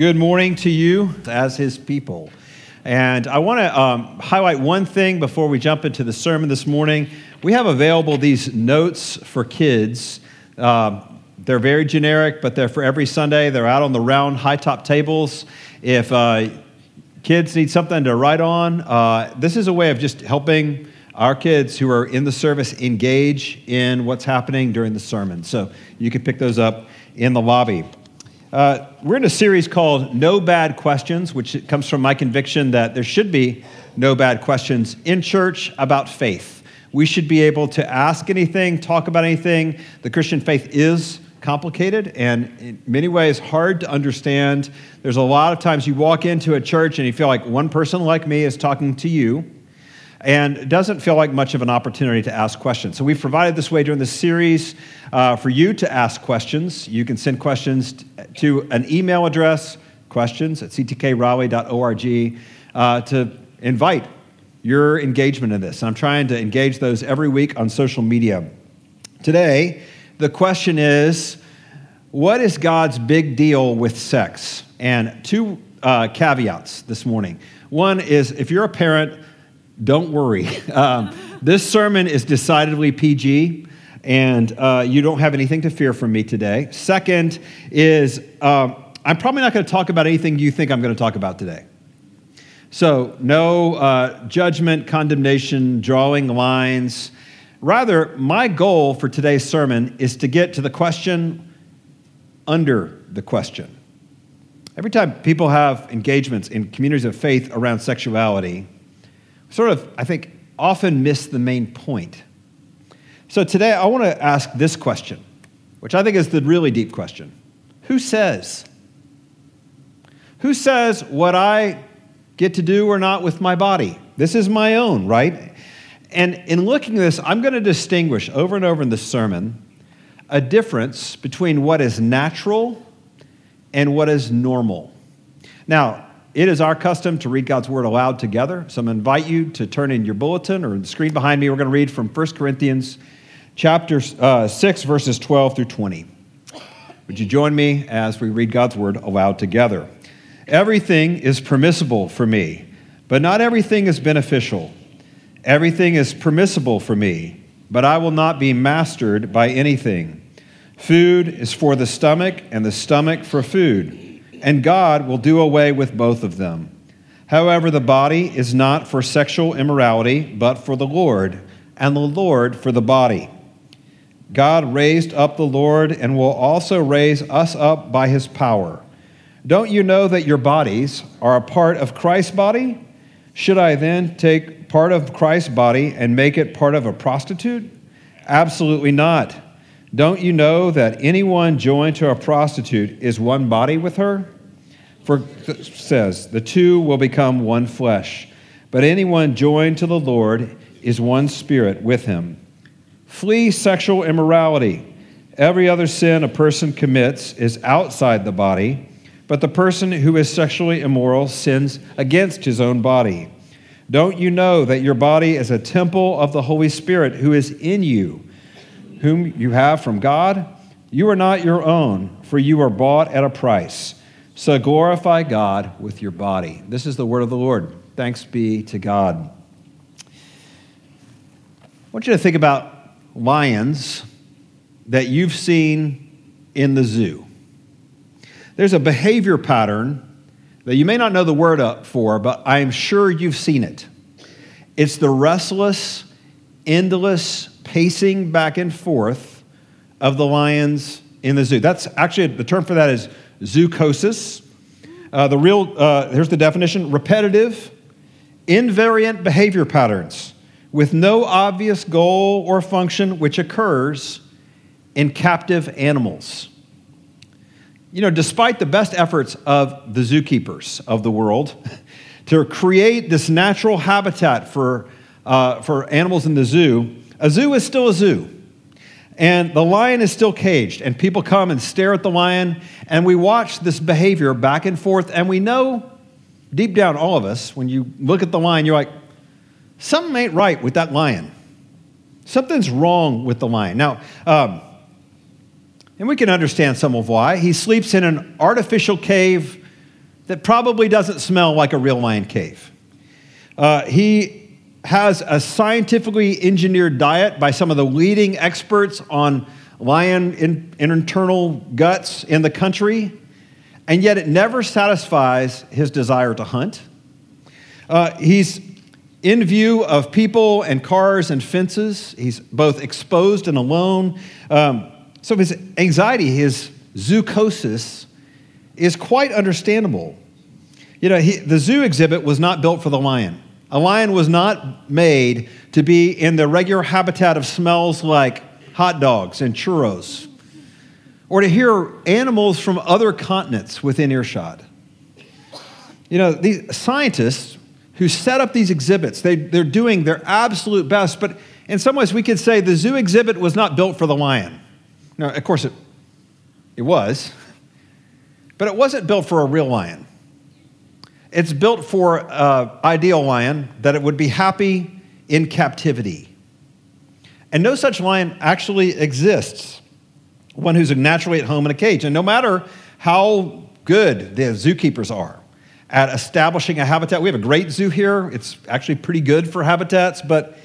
Good morning to you as his people. And I want to um, highlight one thing before we jump into the sermon this morning. We have available these notes for kids. Uh, they're very generic, but they're for every Sunday. They're out on the round high top tables. If uh, kids need something to write on, uh, this is a way of just helping our kids who are in the service engage in what's happening during the sermon. So you can pick those up in the lobby. Uh, we're in a series called No Bad Questions, which comes from my conviction that there should be no bad questions in church about faith. We should be able to ask anything, talk about anything. The Christian faith is complicated and in many ways hard to understand. There's a lot of times you walk into a church and you feel like one person like me is talking to you and doesn't feel like much of an opportunity to ask questions. So we've provided this way during the series uh, for you to ask questions. You can send questions to an email address, questions at ctkraleigh.org, uh, to invite your engagement in this. And I'm trying to engage those every week on social media. Today, the question is, what is God's big deal with sex? And two uh, caveats this morning. One is if you're a parent, don't worry. Um, this sermon is decidedly PG, and uh, you don't have anything to fear from me today. Second is um, I'm probably not going to talk about anything you think I'm going to talk about today. So, no uh, judgment, condemnation, drawing lines. Rather, my goal for today's sermon is to get to the question under the question. Every time people have engagements in communities of faith around sexuality, sort of, I think, often miss the main point. So today I want to ask this question, which I think is the really deep question Who says? Who says what I get to do or not with my body? This is my own, right? And in looking at this, I'm going to distinguish over and over in this sermon a difference between what is natural and what is normal. Now, it is our custom to read God's word aloud together. So I'm going to invite you to turn in your bulletin or the screen behind me. We're going to read from 1 Corinthians chapter uh, 6, verses 12 through 20. Would you join me as we read God's word aloud together? Everything is permissible for me, but not everything is beneficial. Everything is permissible for me, but I will not be mastered by anything. Food is for the stomach, and the stomach for food and God will do away with both of them. However, the body is not for sexual immorality, but for the Lord, and the Lord for the body. God raised up the Lord and will also raise us up by his power. Don't you know that your bodies are a part of Christ's body? Should I then take part of Christ's body and make it part of a prostitute? Absolutely not. Don't you know that anyone joined to a prostitute is one body with her? For says, the two will become one flesh. But anyone joined to the Lord is one spirit with him. Flee sexual immorality. Every other sin a person commits is outside the body, but the person who is sexually immoral sins against his own body. Don't you know that your body is a temple of the Holy Spirit who is in you? Whom you have from God, you are not your own, for you are bought at a price. So glorify God with your body. This is the word of the Lord. Thanks be to God. I want you to think about lions that you've seen in the zoo. There's a behavior pattern that you may not know the word up for, but I am sure you've seen it. It's the restless, endless pacing back and forth of the lions in the zoo. That's actually the term for that is zoochosis. Uh, the real, uh, here's the definition repetitive, invariant behavior patterns with no obvious goal or function which occurs in captive animals. You know, despite the best efforts of the zookeepers of the world to create this natural habitat for, uh, for animals in the zoo, a zoo is still a zoo. And the lion is still caged, and people come and stare at the lion, and we watch this behavior back and forth, and we know deep down, all of us, when you look at the lion, you're like, something ain't right with that lion. Something's wrong with the lion. Now, um, and we can understand some of why. He sleeps in an artificial cave that probably doesn't smell like a real lion cave. Uh, he has a scientifically engineered diet by some of the leading experts on lion in, internal guts in the country, and yet it never satisfies his desire to hunt. Uh, he's in view of people and cars and fences. He's both exposed and alone. Um, so his anxiety, his zoochosis, is quite understandable. You know, he, the zoo exhibit was not built for the lion. A lion was not made to be in the regular habitat of smells like hot dogs and churros, or to hear animals from other continents within earshot. You know, these scientists who set up these exhibits, they, they're doing their absolute best, but in some ways we could say the zoo exhibit was not built for the lion. Now, of course, it, it was, but it wasn't built for a real lion. It's built for an ideal lion that it would be happy in captivity. And no such lion actually exists, one who's naturally at home in a cage. And no matter how good the zookeepers are at establishing a habitat, we have a great zoo here. It's actually pretty good for habitats, but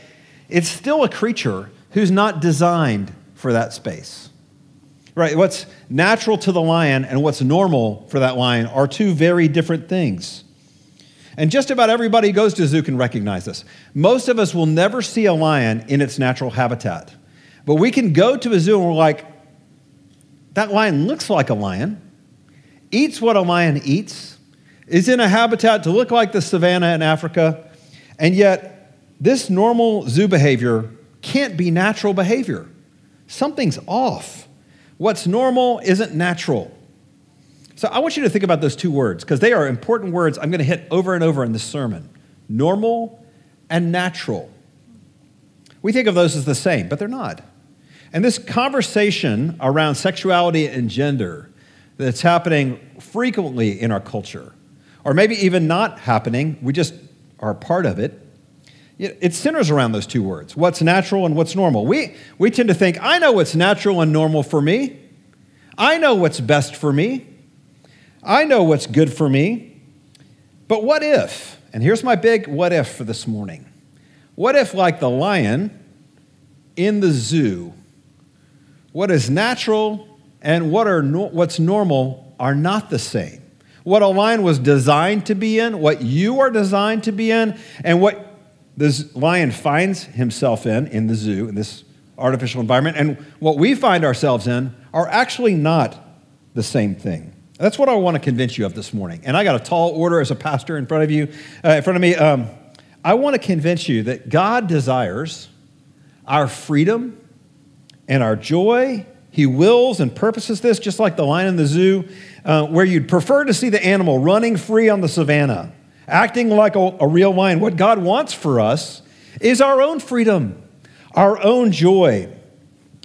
it's still a creature who's not designed for that space. Right? What's natural to the lion and what's normal for that lion are two very different things. And just about everybody who goes to a zoo can recognize this. Most of us will never see a lion in its natural habitat. But we can go to a zoo and we're like, that lion looks like a lion, eats what a lion eats, is in a habitat to look like the savannah in Africa, and yet this normal zoo behavior can't be natural behavior. Something's off. What's normal isn't natural. So I want you to think about those two words because they are important words I'm going to hit over and over in this sermon normal and natural. We think of those as the same, but they're not. And this conversation around sexuality and gender that's happening frequently in our culture, or maybe even not happening, we just are part of it, it centers around those two words what's natural and what's normal. We, we tend to think, I know what's natural and normal for me. I know what's best for me. I know what's good for me. But what if, and here's my big what if for this morning. What if, like the lion in the zoo, what is natural and what are no, what's normal are not the same? What a lion was designed to be in, what you are designed to be in, and what this lion finds himself in, in the zoo, in this artificial environment, and what we find ourselves in are actually not the same thing. That's what I want to convince you of this morning. And I got a tall order as a pastor in front of you, uh, in front of me. Um, I want to convince you that God desires our freedom and our joy. He wills and purposes this, just like the lion in the zoo, uh, where you'd prefer to see the animal running free on the savannah acting like a, a real lion. What God wants for us is our own freedom, our own joy.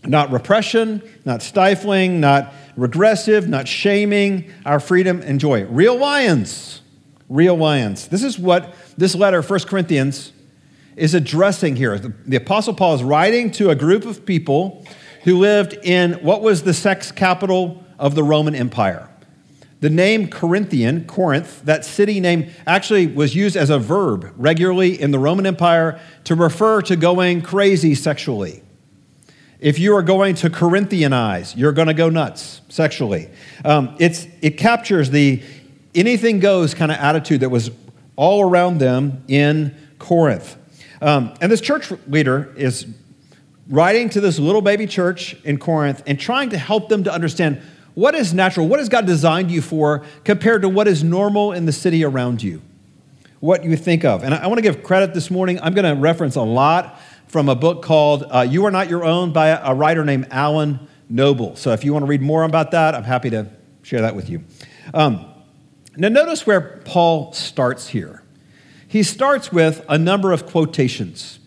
Not repression, not stifling, not regressive, not shaming, our freedom and joy. Real lions, real lions. This is what this letter, 1 Corinthians, is addressing here. The, the Apostle Paul is writing to a group of people who lived in what was the sex capital of the Roman Empire. The name Corinthian, Corinth, that city name actually was used as a verb regularly in the Roman Empire to refer to going crazy sexually. If you are going to Corinthianize, you're going to go nuts sexually. Um, it's, it captures the anything goes kind of attitude that was all around them in Corinth. Um, and this church leader is writing to this little baby church in Corinth and trying to help them to understand what is natural? What has God designed you for compared to what is normal in the city around you? What you think of. And I, want to give credit this morning. I'm going to reference a lot from a book called uh, You Are Not Your Own by a, writer named Alan Noble. So if you want to read more about that, I'm happy to share that with you. Um, now, notice where Paul starts here. He starts with a number of quotations.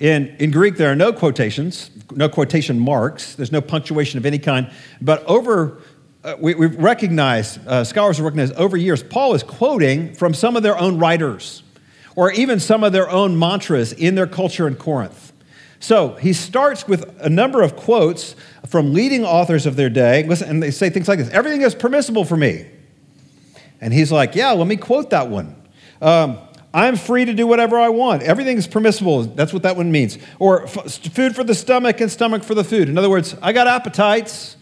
In, in Greek, there are no quotations, no quotation marks, there's no punctuation of any kind. But over, uh, we, have recognized, uh, scholars have recognized over years, Paul is quoting from some of their own writers or even some of their own mantras in their culture in Corinth. So he starts with a number of quotes from leading authors of their day, and they say things like this Everything is permissible for me. And he's like, Yeah, let me quote that one. Um, I'm free to do whatever I want. Everything is permissible. That's what that one means. Or food for the stomach and stomach for the food. In other words, I got appetites.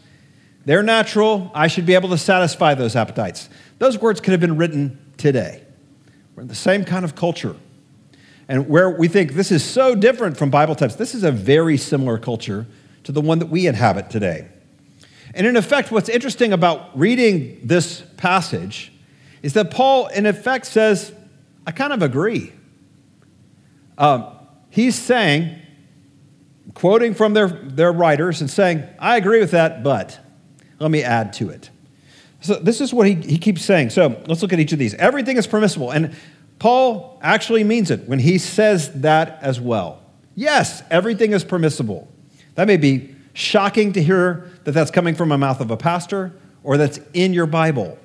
They're natural. I should be able to satisfy those appetites. Those words could have been written today. We're in the same kind of culture. And where we think this is so different from Bible types, this is a very similar culture to the one that we inhabit today. And in effect, what's interesting about reading this passage is that Paul, in effect, says, I kind of agree. Um, he's saying, quoting from their, their writers and saying, I agree with that, but let me add to it. So this is what he, he keeps saying. So let's look at each of these. Everything is permissible. And Paul actually means it when he says that as well. Yes, everything is permissible. That may be shocking to hear that that's coming from a mouth of a pastor or that's in your Bible.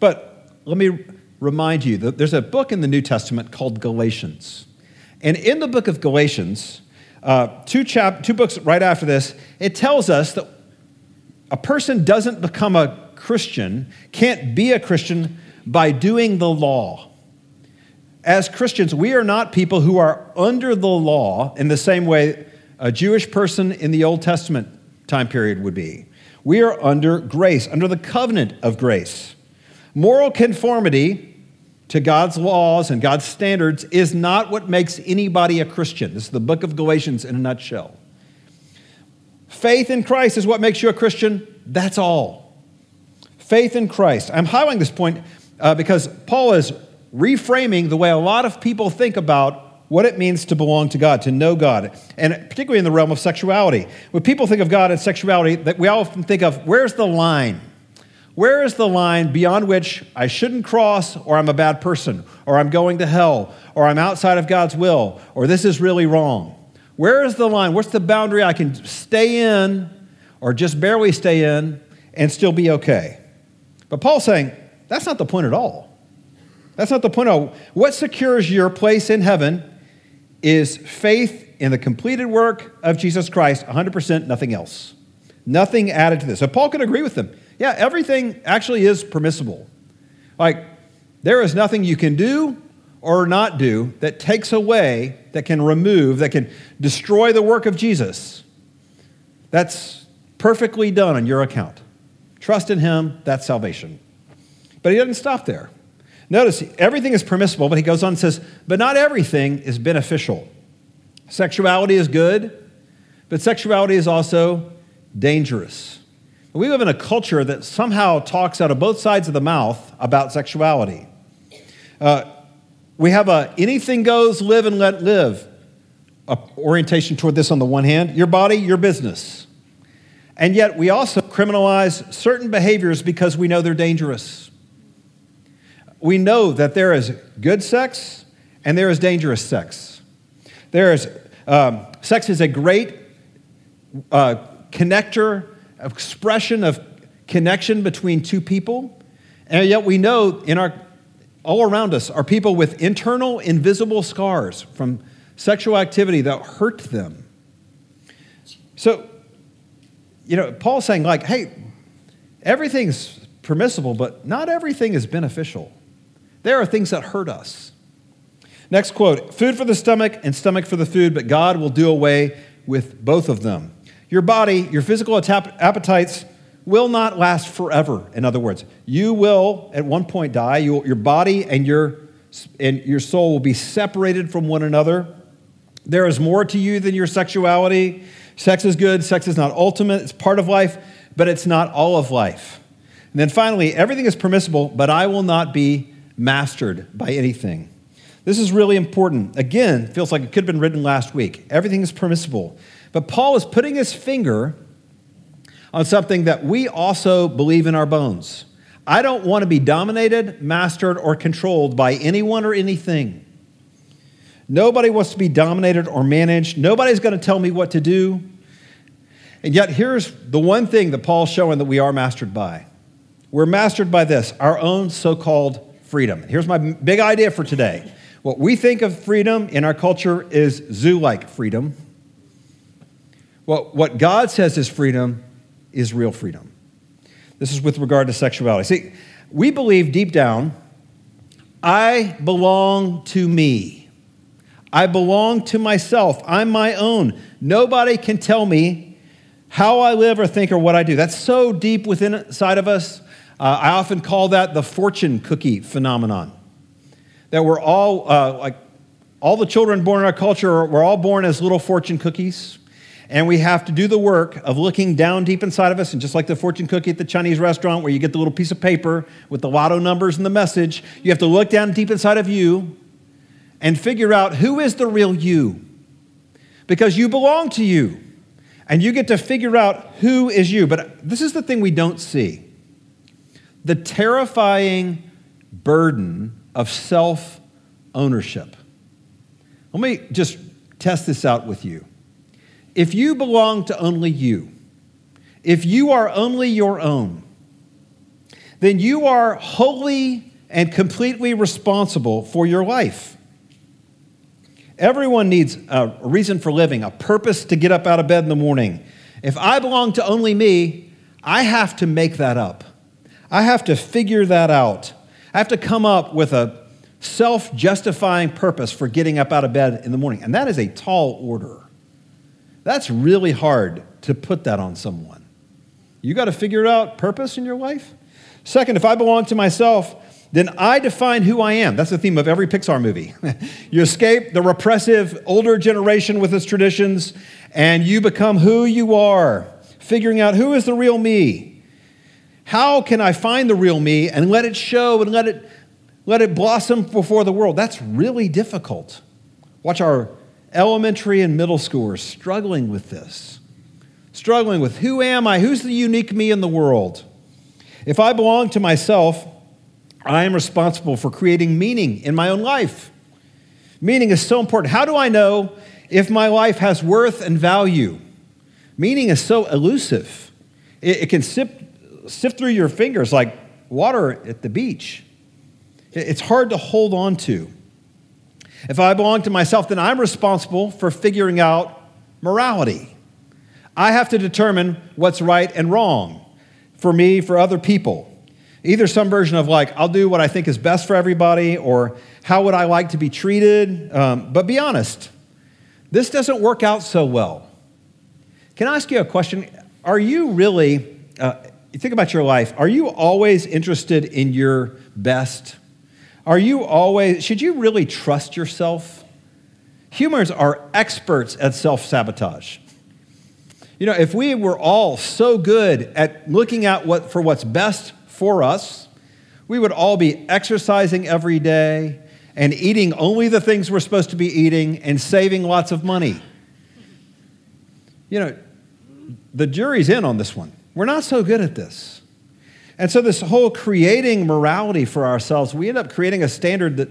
But let me remind you that there's a book in the New Testament called Galatians. And in the book of Galatians, uh, two, chap- two books right after this, it tells us that a person doesn't become a Christian, can't be a Christian by doing the law. As Christians, we are not people who are under the law in the same way a Jewish person in the Old Testament time period would be. We are under grace, under the covenant of grace. Moral conformity to God's laws and God's standards is not what makes anybody a Christian. This is the book of Galatians in a nutshell. Faith in Christ is what makes you a Christian. That's all. Faith in Christ. I'm highlighting this point uh, because Paul is reframing the way a lot of people think about what it means to belong to God, to know God, and particularly in the realm of sexuality. When people think of God and sexuality, that we often think of where's the line? Where is the line beyond which I shouldn't cross, or I'm a bad person, or I'm going to hell, or I'm outside of God's will, or this is really wrong? Where is the line? What's the boundary I can stay in, or just barely stay in, and still be okay? But Paul's saying that's not the point at all. That's not the point at all. What secures your place in heaven is faith in the completed work of Jesus Christ, 100%, nothing else. Nothing added to this. So Paul could agree with them yeah, everything actually is permissible. Like, there is nothing you can do or not do that takes away, that can remove, that can destroy the work of Jesus. That's perfectly done on your account. Trust in Him, that's salvation. But He doesn't stop there. Notice, everything is permissible, but He goes on and says, but not everything is beneficial. Sexuality is good, but sexuality is also dangerous. We live in a culture that somehow talks out of both sides of the mouth about sexuality. Uh, we have a anything goes, live and let live orientation toward this on the one hand your body, your business. And yet we also criminalize certain behaviors because we know they're dangerous. We know that there is good sex and there is dangerous sex. There is, um, sex is a great uh, connector expression of connection between two people. And yet we know in our all around us are people with internal invisible scars from sexual activity that hurt them. So, you know, Paul's saying, like, hey, everything's permissible, but not everything is beneficial. There are things that hurt us. Next quote food for the stomach and stomach for the food, but God will do away with both of them. Your body, your physical appetites will not last forever. In other words, you will at one point die. You, your body and your, and your soul will be separated from one another. There is more to you than your sexuality. Sex is good, sex is not ultimate, it's part of life, but it's not all of life. And then finally, everything is permissible, but I will not be mastered by anything. This is really important. Again, feels like it could have been written last week. Everything is permissible. But Paul is putting his finger on something that we also believe in our bones. I don't want to be dominated, mastered, or controlled by anyone or anything. Nobody wants to be dominated or managed. Nobody's going to tell me what to do. And yet, here's the one thing that Paul's showing that we are mastered by. We're mastered by this our own so called freedom. Here's my big idea for today. What we think of freedom in our culture is zoo like freedom. Well, what God says is freedom is real freedom. This is with regard to sexuality. See, we believe deep down, I belong to me. I belong to myself. I'm my own. Nobody can tell me how I live or think or what I do. That's so deep within inside of us. Uh, I often call that the fortune cookie phenomenon. That we're all, uh, like, all the children born in our culture, we're all born as little fortune cookies. And we have to do the work of looking down deep inside of us. And just like the fortune cookie at the Chinese restaurant, where you get the little piece of paper with the lotto numbers and the message, you have to look down deep inside of you and figure out who is the real you. Because you belong to you. And you get to figure out who is you. But this is the thing we don't see the terrifying burden of self ownership. Let me just test this out with you. If you belong to only you, if you are only your own, then you are wholly and completely responsible for your life. Everyone needs a reason for living, a purpose to get up out of bed in the morning. If I belong to only me, I have to make that up. I have to figure that out. I have to come up with a self justifying purpose for getting up out of bed in the morning. And that is a tall order. That's really hard to put that on someone. You got to figure out purpose in your life. Second, if I belong to myself, then I define who I am. That's the theme of every Pixar movie. you escape the repressive older generation with its traditions, and you become who you are, figuring out who is the real me. How can I find the real me and let it show and let it, let it blossom before the world? That's really difficult. Watch our elementary and middle schoolers struggling with this, struggling with who am I? Who's the unique me in the world? If I belong to myself, I am responsible for creating meaning in my own life. Meaning is so important. How do I know if my life has worth and value? Meaning is so elusive. It, it can sift, sift through your fingers like water at the beach. It's hard to hold on to. If I belong to myself, then I'm responsible for figuring out morality. I have to determine what's right and wrong for me, for other people. Either some version of like, I'll do what I think is best for everybody, or how would I like to be treated? Um, but be honest, this doesn't work out so well. Can I ask you a question? Are you really, uh, you think about your life, are you always interested in your best? Are you always, should you really trust yourself? Humans are experts at self sabotage. You know, if we were all so good at looking at what, for what's best for us, we would all be exercising every day and eating only the things we're supposed to be eating and saving lots of money. You know, the jury's in on this one. We're not so good at this. And so, this whole creating morality for ourselves, we end up creating a standard that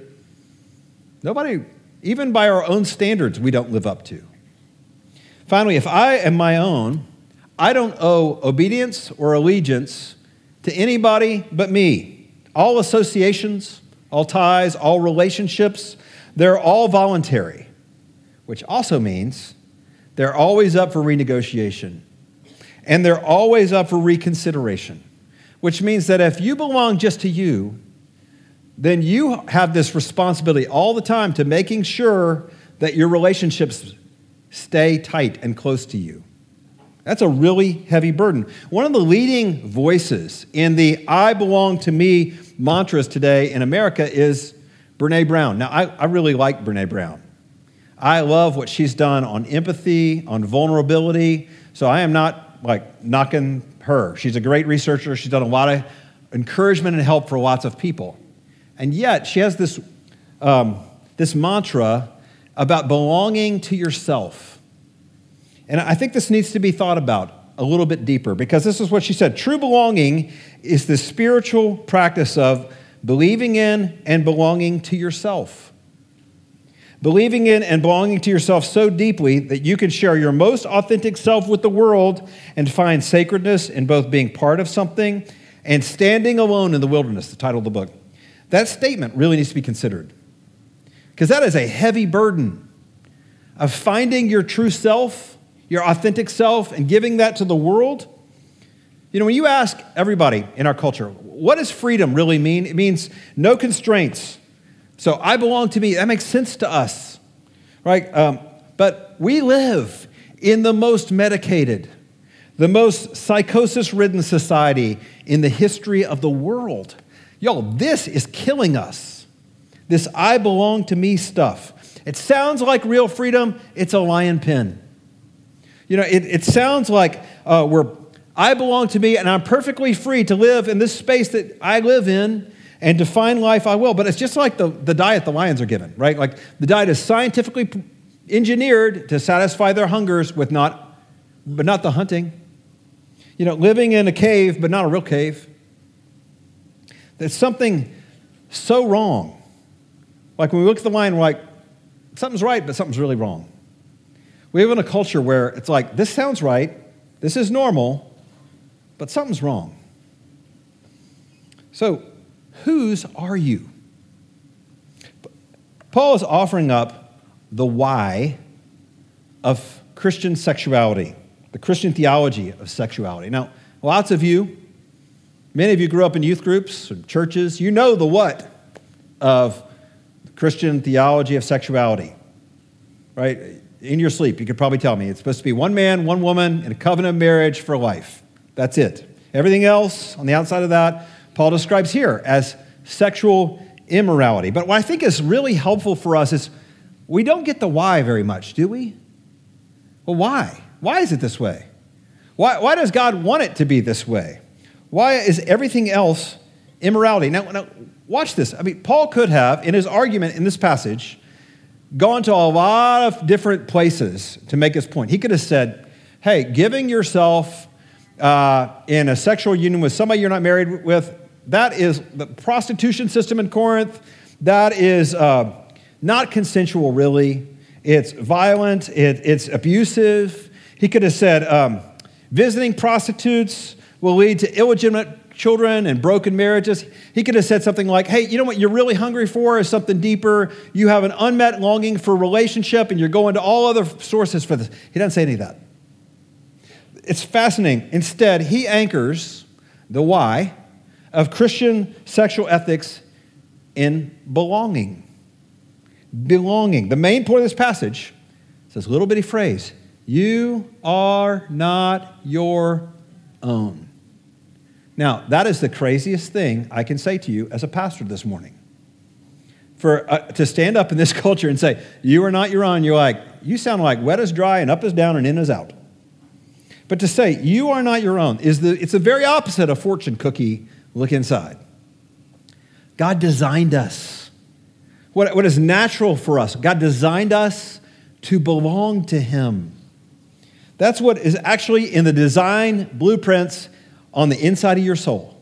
nobody, even by our own standards, we don't live up to. Finally, if I am my own, I don't owe obedience or allegiance to anybody but me. All associations, all ties, all relationships, they're all voluntary, which also means they're always up for renegotiation and they're always up for reconsideration which means that if you belong just to you, then you have this responsibility all the time to making sure that your relationships stay tight and close to you. That's a really heavy burden. One of the leading voices in the I belong to me mantras today in America is Brene Brown. Now, I, I really like Brene Brown. I love what she's done on empathy, on vulnerability. So I am not like knocking her. She's a great researcher. She's done a lot of encouragement and help for lots of people. And yet, she has this, um, this mantra about belonging to yourself. And I think this needs to be thought about a little bit deeper because this is what she said true belonging is the spiritual practice of believing in and belonging to yourself believing in and belonging to yourself so deeply that you can share your most authentic self with the world and find sacredness in both being part of something and standing alone in the wilderness, the title of the book. That statement really needs to be considered because that is a heavy burden of finding your true self, your authentic self, and giving that to the world. You know, when you ask everybody in our culture, what does freedom really mean? It means no constraints. So I belong to me. That makes sense to us, right? Um, but we live in the most medicated, the most psychosis ridden society in the history of the world. Y'all, this is killing us. This I belong to me stuff. It sounds like real freedom, it's a lion pen. You know, it, it sounds like uh, we're I belong to me and I'm perfectly free to live in this space that I live in and define life I will. But it's just like the, the diet the lions are given, right? Like the diet is scientifically engineered to satisfy their hungers with not, but not the hunting. You know, living in a cave, but not a real cave. There's something so wrong. Like when we look at the lion, we're like, something's right, but something's really wrong. We live in a culture where it's like, this sounds right, this is normal, but something's wrong. So, whose are you? Paul is offering up the why of Christian sexuality, the Christian theology of sexuality. Now, lots of you, many of you grew up in youth groups or churches, you know the what of Christian theology of sexuality, right? In your sleep, you could probably tell me it's supposed to be one man, one woman in a covenant of marriage for life. That's it. Everything else on the outside of that, Paul describes here as sexual immorality. But what I think is really helpful for us is we don't get the why very much, do we? Well, why? Why is it this way? Why, why does God want it to be this way? Why is everything else immorality? Now, now, watch this. I mean, Paul could have, in his argument in this passage, gone to a lot of different places to make his point. He could have said, hey, giving yourself uh, in a sexual union with somebody you're not married with, that is the prostitution system in Corinth. That is uh, not consensual, really. It's violent, it, it's abusive. He could have said, um, visiting prostitutes will lead to illegitimate children and broken marriages. He could have said something like, hey, you know what you're really hungry for is something deeper. You have an unmet longing for relationship and you're going to all other sources for this. He doesn't say any of that it's fascinating. Instead, he anchors the why of Christian sexual ethics in belonging. Belonging. The main point of this passage is this little bitty phrase You are not your own. Now, that is the craziest thing I can say to you as a pastor this morning. For uh, to stand up in this culture and say, You are not your own, you're like, you sound like wet is dry and up is down and in is out. But to say, you are not your own, is the, it's the very opposite of fortune cookie look inside. God designed us. What, what is natural for us? God designed us to belong to Him. That's what is actually in the design blueprints on the inside of your soul,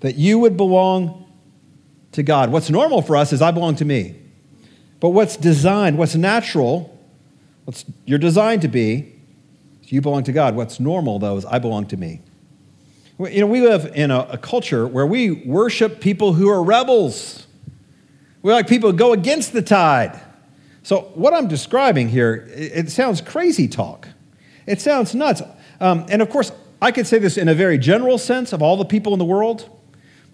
that you would belong to God. What's normal for us is I belong to me. But what's designed, what's natural, what's you're designed to be, you belong to God. What's normal, though, is I belong to me. You know, we live in a, a culture where we worship people who are rebels. We like people who go against the tide. So, what I'm describing here, it, it sounds crazy talk. It sounds nuts. Um, and of course, I could say this in a very general sense of all the people in the world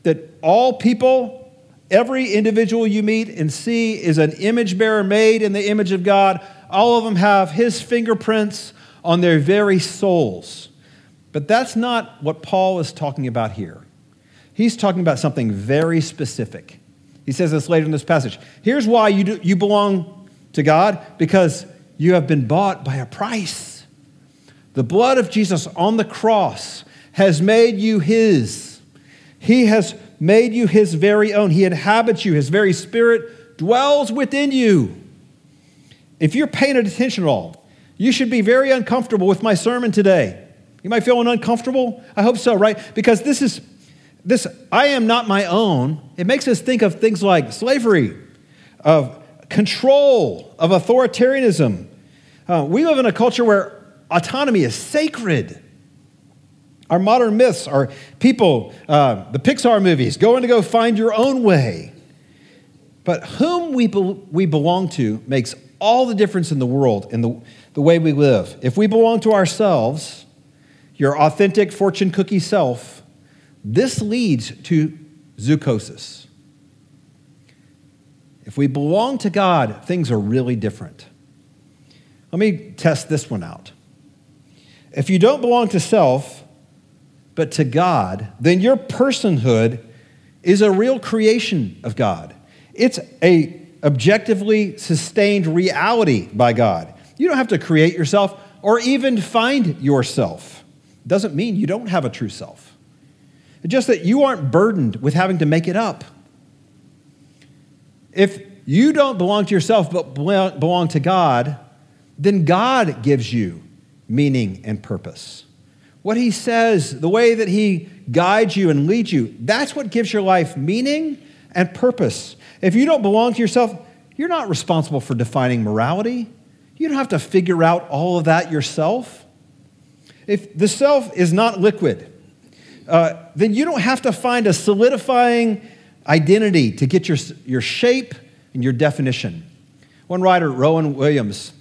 that all people, every individual you meet and see is an image bearer made in the image of God. All of them have his fingerprints on their very souls. But that's not what Paul is talking about here. He's talking about something very specific. He says this later in this passage. Here's why you, do, you belong to God because you have been bought by a price. The blood of Jesus on the cross has made you his. He has made you his very own. He inhabits you, his very spirit dwells within you. If you're paying attention at all, you should be very uncomfortable with my sermon today. You might feel uncomfortable. I hope so, right? Because this is this I am not my own. It makes us think of things like slavery, of control, of authoritarianism. Uh, we live in a culture where autonomy is sacred. Our modern myths are people, uh, the Pixar movies, going to go find your own way. But whom we, be- we belong to makes all the difference in the world in the, the way we live. If we belong to ourselves, your authentic fortune cookie self, this leads to zoochosis. If we belong to God, things are really different. Let me test this one out. If you don't belong to self, but to God, then your personhood is a real creation of God. It's a objectively sustained reality by God. You don't have to create yourself or even find yourself. Doesn't mean you don't have a true self. It's just that you aren't burdened with having to make it up. If you don't belong to yourself but belong to God, then God gives you meaning and purpose. What He says, the way that He guides you and leads you, that's what gives your life meaning and purpose. If you don't belong to yourself, you're not responsible for defining morality. You don't have to figure out all of that yourself. If the self is not liquid, uh, then you don't have to find a solidifying identity to get your, your shape and your definition. One writer, Rowan Williams,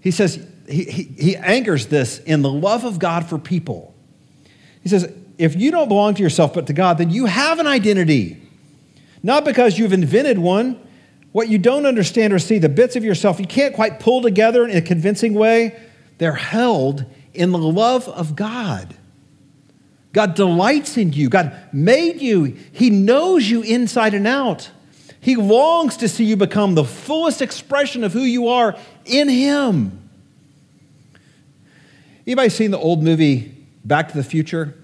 he says, he, he, he anchors this in the love of God for people. He says, if you don't belong to yourself but to God, then you have an identity. Not because you've invented one, what you don't understand or see, the bits of yourself you can't quite pull together in a convincing way, they're held in the love of God. God delights in you. God made you. He knows you inside and out. He longs to see you become the fullest expression of who you are in Him. Anybody seen the old movie Back to the Future?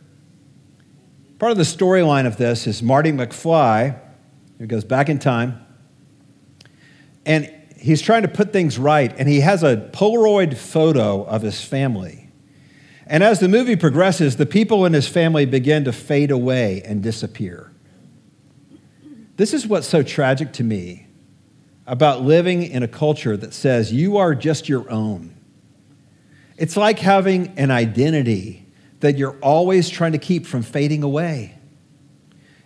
Part of the storyline of this is Marty McFly, who goes back in time, and he's trying to put things right, and he has a Polaroid photo of his family. And as the movie progresses, the people in his family begin to fade away and disappear. This is what's so tragic to me about living in a culture that says you are just your own. It's like having an identity that you're always trying to keep from fading away.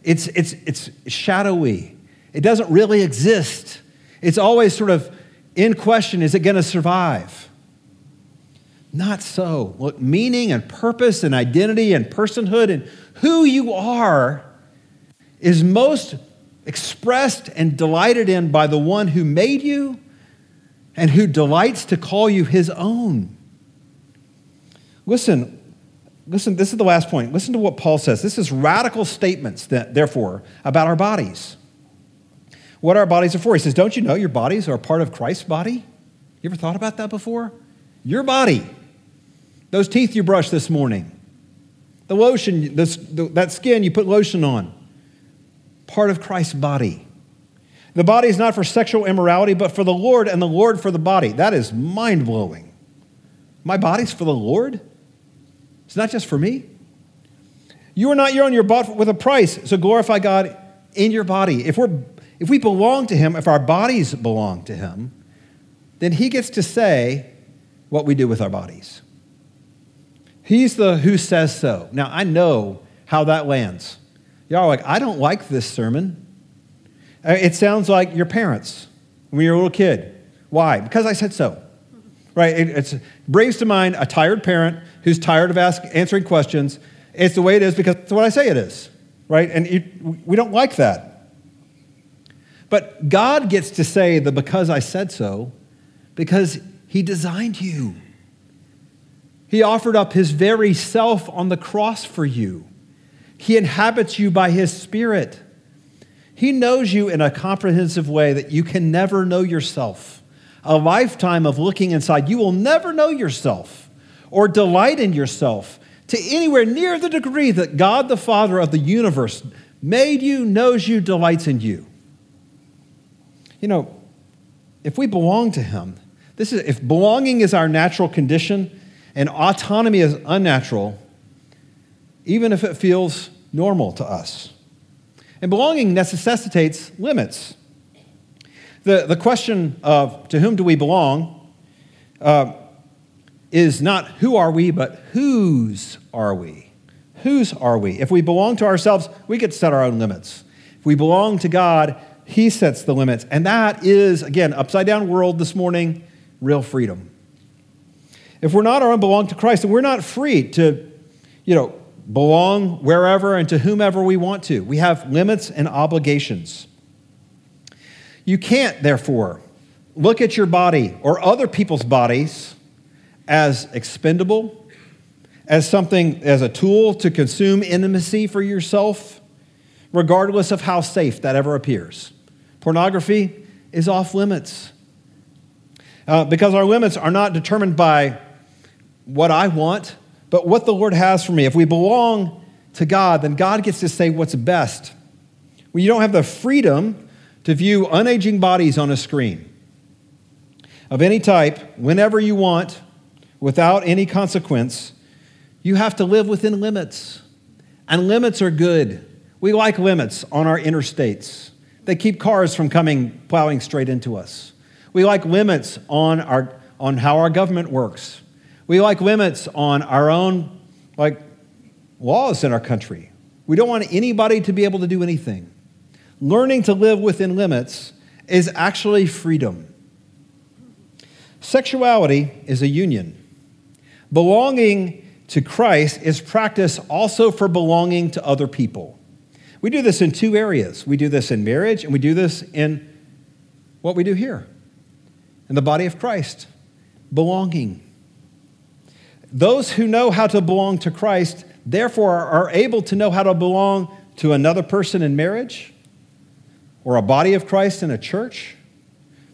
It's, it's, it's shadowy, it doesn't really exist. It's always sort of in question is it going to survive? Not so. Look, meaning and purpose and identity and personhood and who you are is most expressed and delighted in by the one who made you and who delights to call you his own. Listen, listen, this is the last point. Listen to what Paul says. This is radical statements, that, therefore, about our bodies. What our bodies are for. He says, Don't you know your bodies are part of Christ's body? You ever thought about that before? Your body. Those teeth you brushed this morning. The lotion, this, the, that skin you put lotion on. Part of Christ's body. The body is not for sexual immorality, but for the Lord, and the Lord for the body. That is mind blowing. My body's for the Lord? It's not just for me. You are not your own, you're bought with a price. So glorify God in your body. If, we're, if we belong to Him, if our bodies belong to Him, then He gets to say what we do with our bodies. He's the who says so. Now, I know how that lands. Y'all are like, I don't like this sermon. Uh, it sounds like your parents when you're a little kid. Why? Because I said so. Right? It brings to mind a tired parent who's tired of ask, answering questions. It's the way it is because it's what I say it is, right? And it, we don't like that. But God gets to say the because I said so because He designed you. He offered up His very self on the cross for you. He inhabits you by His Spirit. He knows you in a comprehensive way that you can never know yourself. A lifetime of looking inside, you will never know yourself or delight in yourself to anywhere near the degree that God the Father of the universe made you, knows you, delights in you. You know, if we belong to Him, this is if belonging is our natural condition and autonomy is unnatural, even if it feels normal to us. And belonging necessitates limits. The, the question of to whom do we belong uh, is not who are we, but whose are we? Whose are we? If we belong to ourselves, we get set our own limits. If we belong to God, He sets the limits. And that is, again, upside down world this morning, real freedom. If we're not our own belong to Christ, then we're not free to you know, belong wherever and to whomever we want to. We have limits and obligations. You can't, therefore, look at your body or other people's bodies as expendable, as something, as a tool to consume intimacy for yourself, regardless of how safe that ever appears. Pornography is off limits. Uh, because our limits are not determined by what I want, but what the Lord has for me. If we belong to God, then God gets to say what's best. When you don't have the freedom to view unaging bodies on a screen of any type, whenever you want, without any consequence, you have to live within limits. And limits are good. We like limits on our interstates. They keep cars from coming plowing straight into us. We like limits on, our, on how our government works. We like limits on our own like laws in our country. We don't want anybody to be able to do anything. Learning to live within limits is actually freedom. Sexuality is a union. Belonging to Christ is practice also for belonging to other people. We do this in two areas. We do this in marriage, and we do this in what we do here in the body of Christ belonging. Those who know how to belong to Christ, therefore, are able to know how to belong to another person in marriage or a body of Christ in a church.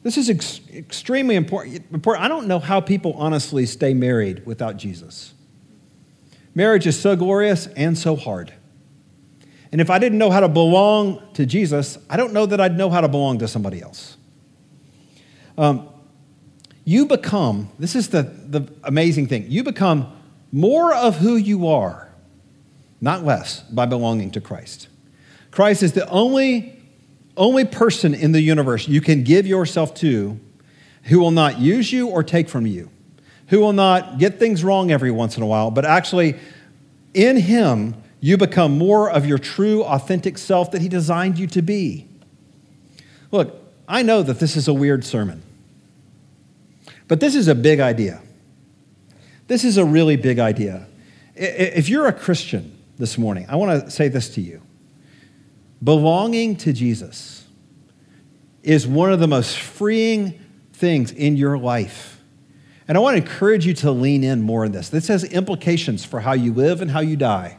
This is ex- extremely important. I don't know how people honestly stay married without Jesus. Marriage is so glorious and so hard. And if I didn't know how to belong to Jesus, I don't know that I'd know how to belong to somebody else. Um, you become, this is the, the amazing thing, you become more of who you are, not less, by belonging to Christ. Christ is the only, only person in the universe you can give yourself to who will not use you or take from you, who will not get things wrong every once in a while, but actually, in Him, you become more of your true, authentic self that He designed you to be. Look, I know that this is a weird sermon. But this is a big idea. This is a really big idea. If you're a Christian this morning, I want to say this to you. Belonging to Jesus is one of the most freeing things in your life. And I want to encourage you to lean in more in this. This has implications for how you live and how you die.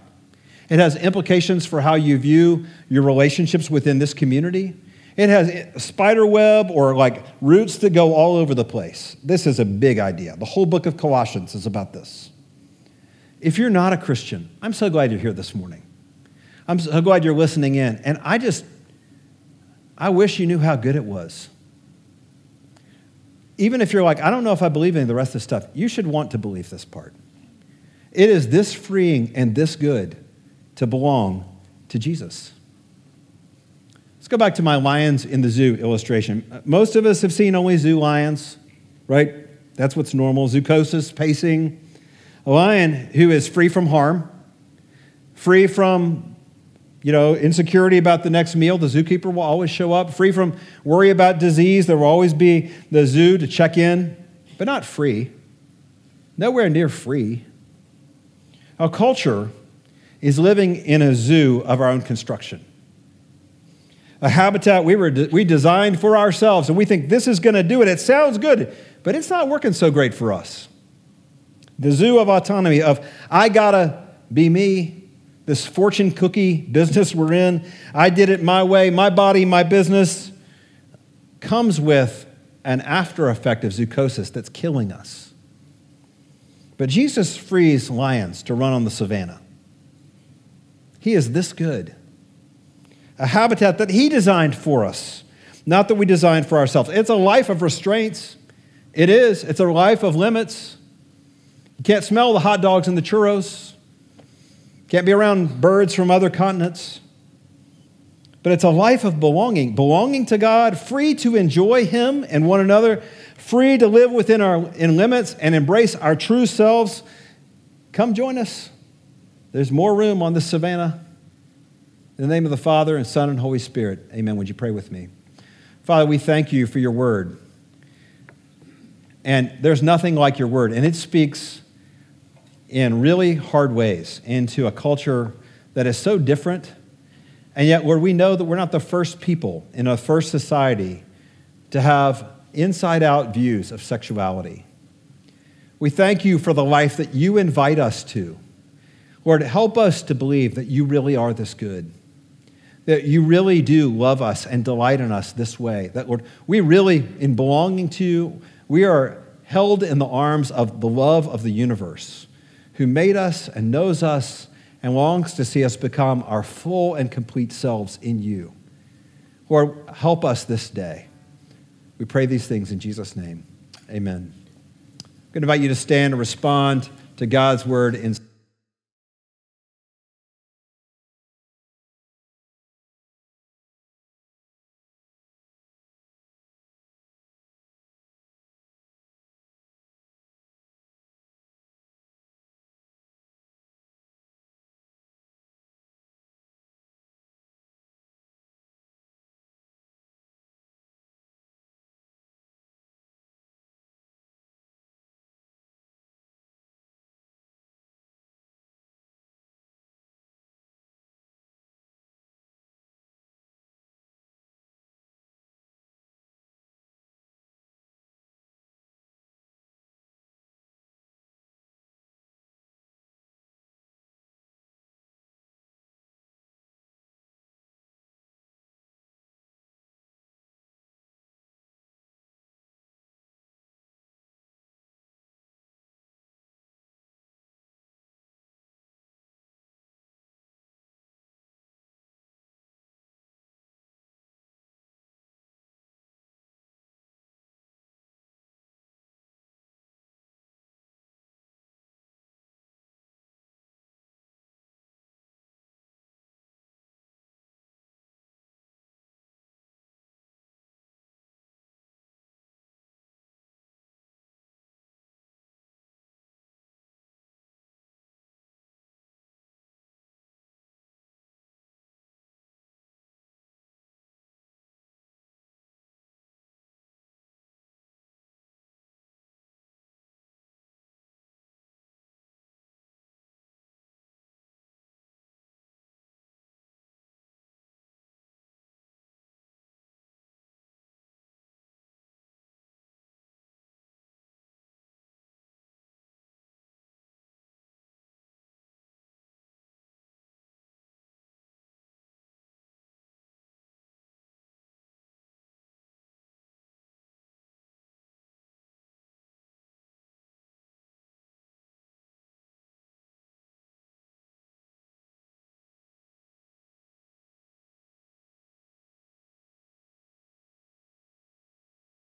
It has implications for how you view your relationships within this community. It has spider web or like roots that go all over the place. This is a big idea. The whole book of Colossians is about this. If you're not a Christian, I'm so glad you're here this morning. I'm so glad you're listening in. And I just, I wish you knew how good it was. Even if you're like, I don't know if I believe in the rest of the stuff, you should want to believe this part. It is this freeing and this good to belong to Jesus. Let's go back to my lions in the zoo illustration. Uh, most of us have seen only zoo lions, right? That's what's normal. Zoochosis, pacing. A lion who is free from harm, free from you know, insecurity about the next meal, the zookeeper will always show up. Free from worry about disease, there will always be the zoo to check in, but not free. Nowhere near free. Our culture is living in a zoo of our own construction a habitat we, were we designed for ourselves, and we think this is going to do it. It sounds good, but it's not working so great for us. The zoo of autonomy, of I gotta be me, this fortune cookie business we're in, I did it my way, my body, my business, comes with an after effect of zoochosis that's killing us. But Jesus frees lions to run on the savannah. He is this good a habitat that He designed for us, not that we designed for ourselves. It's a life of restraints. It is. It's a life of limits. You can't smell the hot dogs and the churros. Can't be around birds from other continents. But it's a life of belonging, belonging to God, free to enjoy Him and one another, free to live within our in limits and embrace our true selves. Come join us. There's more room on the savannah. In the name of the Father, and Son, and Holy Spirit, amen. Would you pray with me? Father, we thank you for your word. And there's nothing like your word, and it speaks in really hard ways into a culture that is so different, and yet where we know that we're not the first people in a first society to have inside out views of sexuality. We thank you for the life that you invite us to. Lord, help us to believe that you really are this good, that you really do love us and delight in us this way. That, Lord, we really, in belonging to you, we are held in the arms of the love of the universe, who made us and knows us and longs to see us become our full and complete selves in you. Lord, help us this day. We pray these things in Jesus' name. Amen. I'm going to invite you to stand and respond to God's word in